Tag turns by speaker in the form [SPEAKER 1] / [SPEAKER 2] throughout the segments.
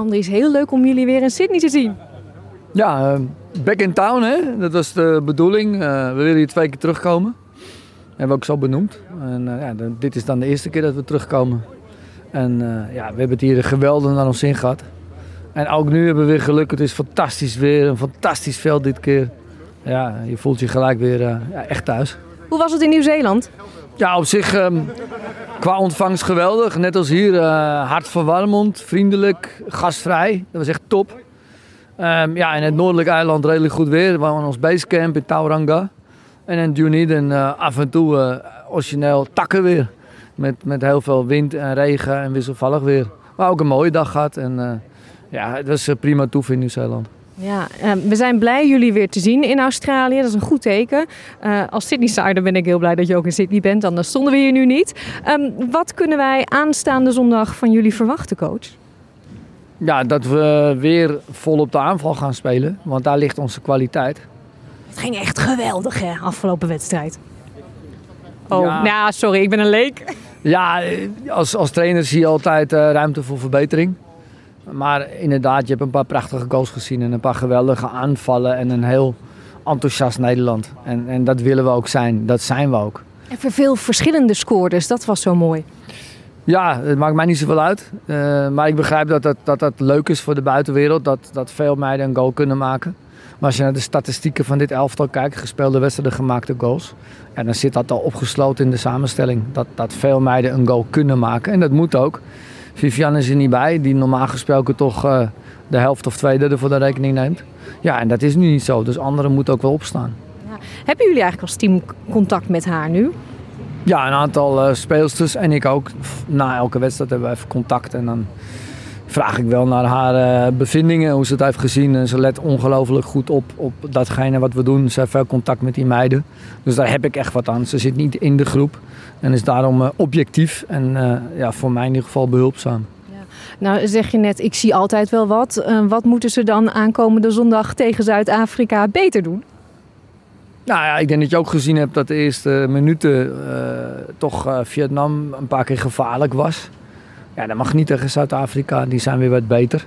[SPEAKER 1] Andries, heel leuk om jullie weer in Sydney te zien.
[SPEAKER 2] Ja, uh, back in town, hè? dat was de bedoeling. Uh, we willen hier twee keer terugkomen. Hebben we ook zo benoemd. En uh, ja, dit is dan de eerste keer dat we terugkomen. En ja, we hebben het hier geweldig naar ons zin gehad. En ook nu hebben we weer geluk. Het is fantastisch weer, een fantastisch veld dit keer. Ja, je voelt je gelijk weer ja, echt thuis.
[SPEAKER 1] Hoe was het in Nieuw-Zeeland?
[SPEAKER 2] Ja, op zich um, qua ontvangst geweldig. Net als hier, uh, hartverwarmend, vriendelijk, gastvrij. Dat was echt top. Um, ja, in het noordelijke eiland redelijk goed weer. We waren ons basecamp in Tauranga. En in Dunedin uh, af en toe uh, origineel takken weer. Met, met heel veel wind en regen en wisselvallig weer. Maar ook een mooie dag gehad. En ja, het was prima toef in Nieuw-Zeeland.
[SPEAKER 1] Ja, we zijn blij jullie weer te zien in Australië. Dat is een goed teken. Uh, als Sydney-sider ben ik heel blij dat je ook in Sydney bent. Anders stonden we hier nu niet. Um, wat kunnen wij aanstaande zondag van jullie verwachten, coach?
[SPEAKER 2] Ja, dat we weer vol op de aanval gaan spelen. Want daar ligt onze kwaliteit.
[SPEAKER 1] Het ging echt geweldig, hè, afgelopen wedstrijd. Oh, ja. nou, sorry, ik ben een leek.
[SPEAKER 2] Ja, als, als trainer zie je altijd uh, ruimte voor verbetering. Maar inderdaad, je hebt een paar prachtige goals gezien en een paar geweldige aanvallen en een heel enthousiast Nederland. En, en dat willen we ook zijn. Dat zijn we ook.
[SPEAKER 1] En voor veel verschillende scoorders, dat was zo mooi.
[SPEAKER 2] Ja, het maakt mij niet zoveel uit. Uh, maar ik begrijp dat dat, dat dat leuk is voor de buitenwereld. Dat, dat veel meiden een goal kunnen maken. Maar als je naar de statistieken van dit elftal kijkt, gespeelde wedstrijden, gemaakte goals. En dan zit dat al opgesloten in de samenstelling. Dat, dat veel meiden een goal kunnen maken. En dat moet ook. Vivian is er niet bij, die normaal gesproken toch uh, de helft of twee derde voor de rekening neemt. Ja, en dat is nu niet zo, dus anderen moeten ook wel opstaan. Ja.
[SPEAKER 1] Hebben jullie eigenlijk als team contact met haar nu?
[SPEAKER 2] Ja, een aantal uh, speelsters en ik ook. Na elke wedstrijd hebben we even contact en dan vraag ik wel naar haar uh, bevindingen, hoe ze het heeft gezien. En ze let ongelooflijk goed op, op datgene wat we doen. Ze heeft veel contact met die meiden. Dus daar heb ik echt wat aan. Ze zit niet in de groep en is daarom uh, objectief en uh, ja, voor mij in ieder geval behulpzaam.
[SPEAKER 1] Nou zeg je net, ik zie altijd wel wat. wat moeten ze dan aankomende zondag tegen Zuid-Afrika beter doen?
[SPEAKER 2] Nou ja, ik denk dat je ook gezien hebt dat de eerste minuten toch Vietnam een paar keer gevaarlijk was. Ja, dat mag niet tegen Zuid-Afrika. Die zijn weer wat beter.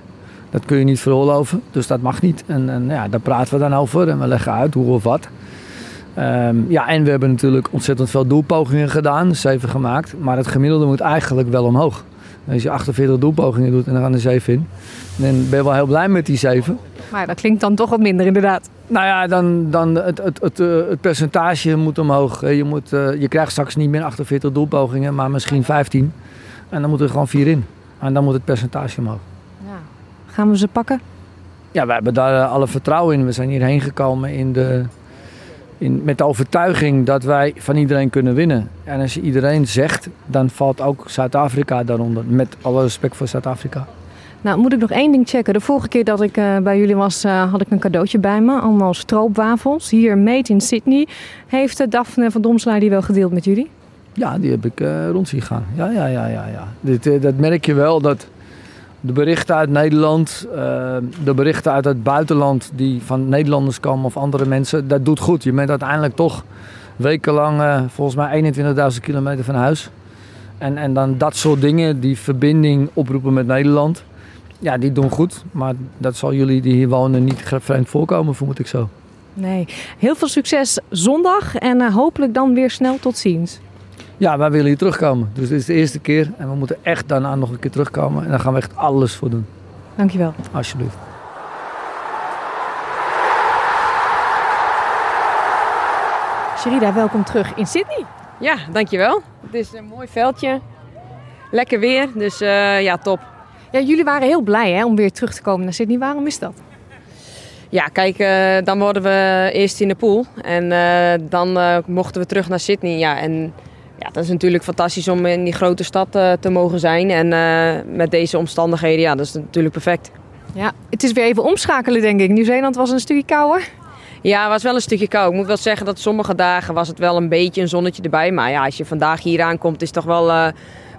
[SPEAKER 2] Dat kun je niet veroorloven. Dus dat mag niet. En, en ja, daar praten we dan over. En we leggen uit hoe of wat. Um, ja, en we hebben natuurlijk ontzettend veel doelpogingen gedaan. Zeven gemaakt. Maar het gemiddelde moet eigenlijk wel omhoog. Als je 48 doelpogingen doet en dan gaan er 7 in. Dan ben je wel heel blij met die 7.
[SPEAKER 1] Maar dat klinkt dan toch wat minder inderdaad.
[SPEAKER 2] Nou ja, dan, dan het, het, het, eh, het percentage moet omhoog. Je, moet, uh, je krijgt straks niet meer 48 doelpogingen, maar misschien 15. En dan moeten er gewoon vier in. En dan moet het percentage omhoog. Ja.
[SPEAKER 1] Gaan we ze pakken?
[SPEAKER 2] Ja, we hebben daar eh, alle vertrouwen in. We zijn hierheen gekomen in de, in, met de overtuiging dat wij van iedereen kunnen winnen. En als je iedereen zegt, dan valt ook Zuid-Afrika daaronder. Met alle respect voor Zuid-Afrika.
[SPEAKER 1] Nou, moet ik nog één ding checken. De vorige keer dat ik uh, bij jullie was, uh, had ik een cadeautje bij me. Allemaal stroopwafels. Hier, made in Sydney. Heeft Daphne van Domslaar die wel gedeeld met jullie?
[SPEAKER 2] Ja, die heb ik uh, rond zien gaan. Ja, ja, ja, ja. ja. Dit, uh, dat merk je wel dat de berichten uit Nederland, uh, de berichten uit het buitenland die van Nederlanders komen of andere mensen, dat doet goed. Je bent uiteindelijk toch wekenlang, volgens mij 21.000 kilometer van huis. En, en dan dat soort dingen, die verbinding oproepen met Nederland, ja, die doen goed. Maar dat zal jullie die hier wonen niet vreemd voorkomen, vermoed ik zo.
[SPEAKER 1] Nee, heel veel succes zondag en hopelijk dan weer snel tot ziens.
[SPEAKER 2] Ja, wij willen hier terugkomen. Dus dit is de eerste keer en we moeten echt daarna nog een keer terugkomen. En daar gaan we echt alles voor doen.
[SPEAKER 1] Dankjewel.
[SPEAKER 2] Alsjeblieft.
[SPEAKER 1] Sherida, welkom terug in Sydney.
[SPEAKER 3] Ja, dankjewel. Het is een mooi veldje. Lekker weer, dus uh, ja, top.
[SPEAKER 1] Ja, jullie waren heel blij hè, om weer terug te komen naar Sydney. Waarom is dat?
[SPEAKER 3] Ja, kijk, uh, dan worden we eerst in de pool. En uh, dan mochten we terug naar Sydney. Ja, en ja, dat is natuurlijk fantastisch om in die grote stad uh, te mogen zijn. En uh, met deze omstandigheden, ja, dat is natuurlijk perfect.
[SPEAKER 1] Ja, het is weer even omschakelen, denk ik. Nieuw-Zeeland was een stukje kouder.
[SPEAKER 3] Ja, het was wel een stukje koud. Ik moet wel zeggen dat sommige dagen was het wel een beetje een zonnetje erbij. Maar ja, als je vandaag hier aankomt, is het toch wel uh,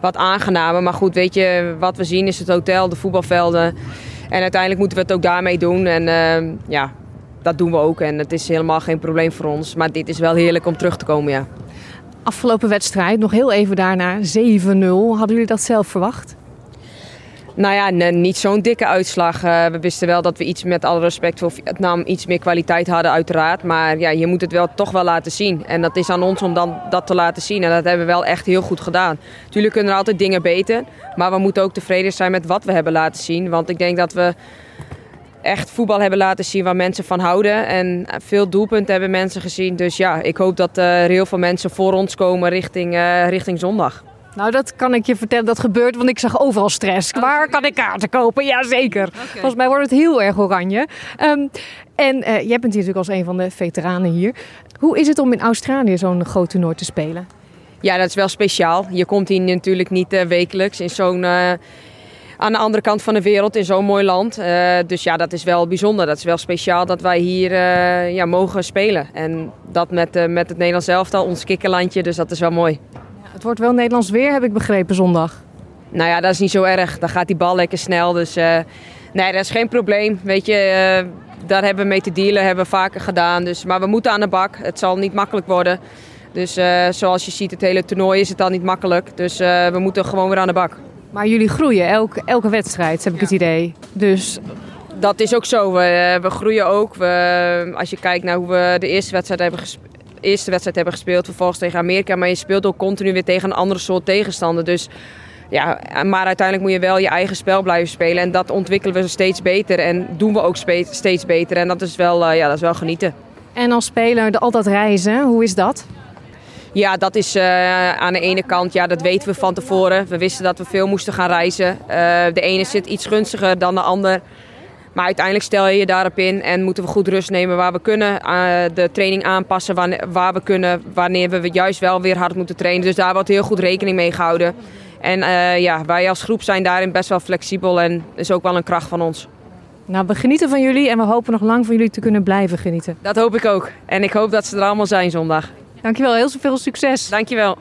[SPEAKER 3] wat aangenamer. Maar goed, weet je, wat we zien is het hotel, de voetbalvelden. En uiteindelijk moeten we het ook daarmee doen. En ja, dat doen we ook. En het is helemaal geen probleem voor ons. Maar dit is wel heerlijk om terug te komen, ja.
[SPEAKER 1] Afgelopen wedstrijd, nog heel even daarna, 7-0. Hadden jullie dat zelf verwacht?
[SPEAKER 3] Nou ja, niet zo'n dikke uitslag. Uh, we wisten wel dat we iets met alle respect voor Vietnam iets meer kwaliteit hadden, uiteraard. Maar ja, je moet het wel toch wel laten zien. En dat is aan ons om dan dat te laten zien. En dat hebben we wel echt heel goed gedaan. Tuurlijk kunnen er altijd dingen beter. Maar we moeten ook tevreden zijn met wat we hebben laten zien. Want ik denk dat we echt voetbal hebben laten zien waar mensen van houden. En veel doelpunten hebben mensen gezien. Dus ja, ik hoop dat er heel veel mensen voor ons komen richting, uh, richting zondag.
[SPEAKER 1] Nou, dat kan ik je vertellen. Dat gebeurt, want ik zag overal stress. Waar kan ik kaarten kopen? Jazeker. Okay. Volgens mij wordt het heel erg oranje. Um, en uh, jij bent natuurlijk als een van de veteranen hier. Hoe is het om in Australië zo'n groot toernooi te spelen?
[SPEAKER 3] Ja, dat is wel speciaal. Je komt hier natuurlijk niet uh, wekelijks in zo'n... Uh, aan de andere kant van de wereld in zo'n mooi land. Uh, dus ja, dat is wel bijzonder. Dat is wel speciaal dat wij hier uh, ja, mogen spelen. En dat met, uh, met het Nederlands elftal, ons kikkerlandje. Dus dat is wel mooi.
[SPEAKER 1] Het wordt wel Nederlands weer, heb ik begrepen, zondag.
[SPEAKER 3] Nou ja, dat is niet zo erg. Dan gaat die bal lekker snel. Dus nee, dat is geen probleem. Weet je, daar hebben we mee te dealen, hebben we vaker gedaan. Dus, maar we moeten aan de bak. Het zal niet makkelijk worden. Dus zoals je ziet, het hele toernooi is het al niet makkelijk. Dus we moeten gewoon weer aan de bak.
[SPEAKER 1] Maar jullie groeien elke, elke wedstrijd, heb ik ja. het idee. Dus
[SPEAKER 3] dat is ook zo. We, we groeien ook. We, als je kijkt naar hoe we de eerste wedstrijd hebben gespeeld eerste wedstrijd hebben gespeeld, vervolgens tegen Amerika. Maar je speelt ook continu weer tegen een andere soort tegenstander. Dus ja, maar uiteindelijk moet je wel je eigen spel blijven spelen. En dat ontwikkelen we steeds beter en doen we ook steeds beter. En dat is wel, uh, ja, dat is wel genieten.
[SPEAKER 1] En als speler altijd reizen, hoe is dat?
[SPEAKER 3] Ja, dat is uh, aan de ene kant, ja, dat weten we van tevoren. We wisten dat we veel moesten gaan reizen. Uh, de ene zit iets gunstiger dan de ander. Maar uiteindelijk stel je je daarop in en moeten we goed rust nemen waar we kunnen. Uh, de training aanpassen waar, waar, we kunnen, wanneer we juist wel weer hard moeten trainen. Dus daar wordt heel goed rekening mee gehouden. En ja, wij als groep zijn daarin best wel flexibel en is ook wel een kracht van ons.
[SPEAKER 1] Nou, we genieten van jullie en we hopen nog lang van jullie te kunnen blijven genieten.
[SPEAKER 3] Dat hoop ik ook. En ik hoop dat ze er allemaal zijn zondag.
[SPEAKER 1] Dankjewel, heel veel succes.
[SPEAKER 3] Dankjewel.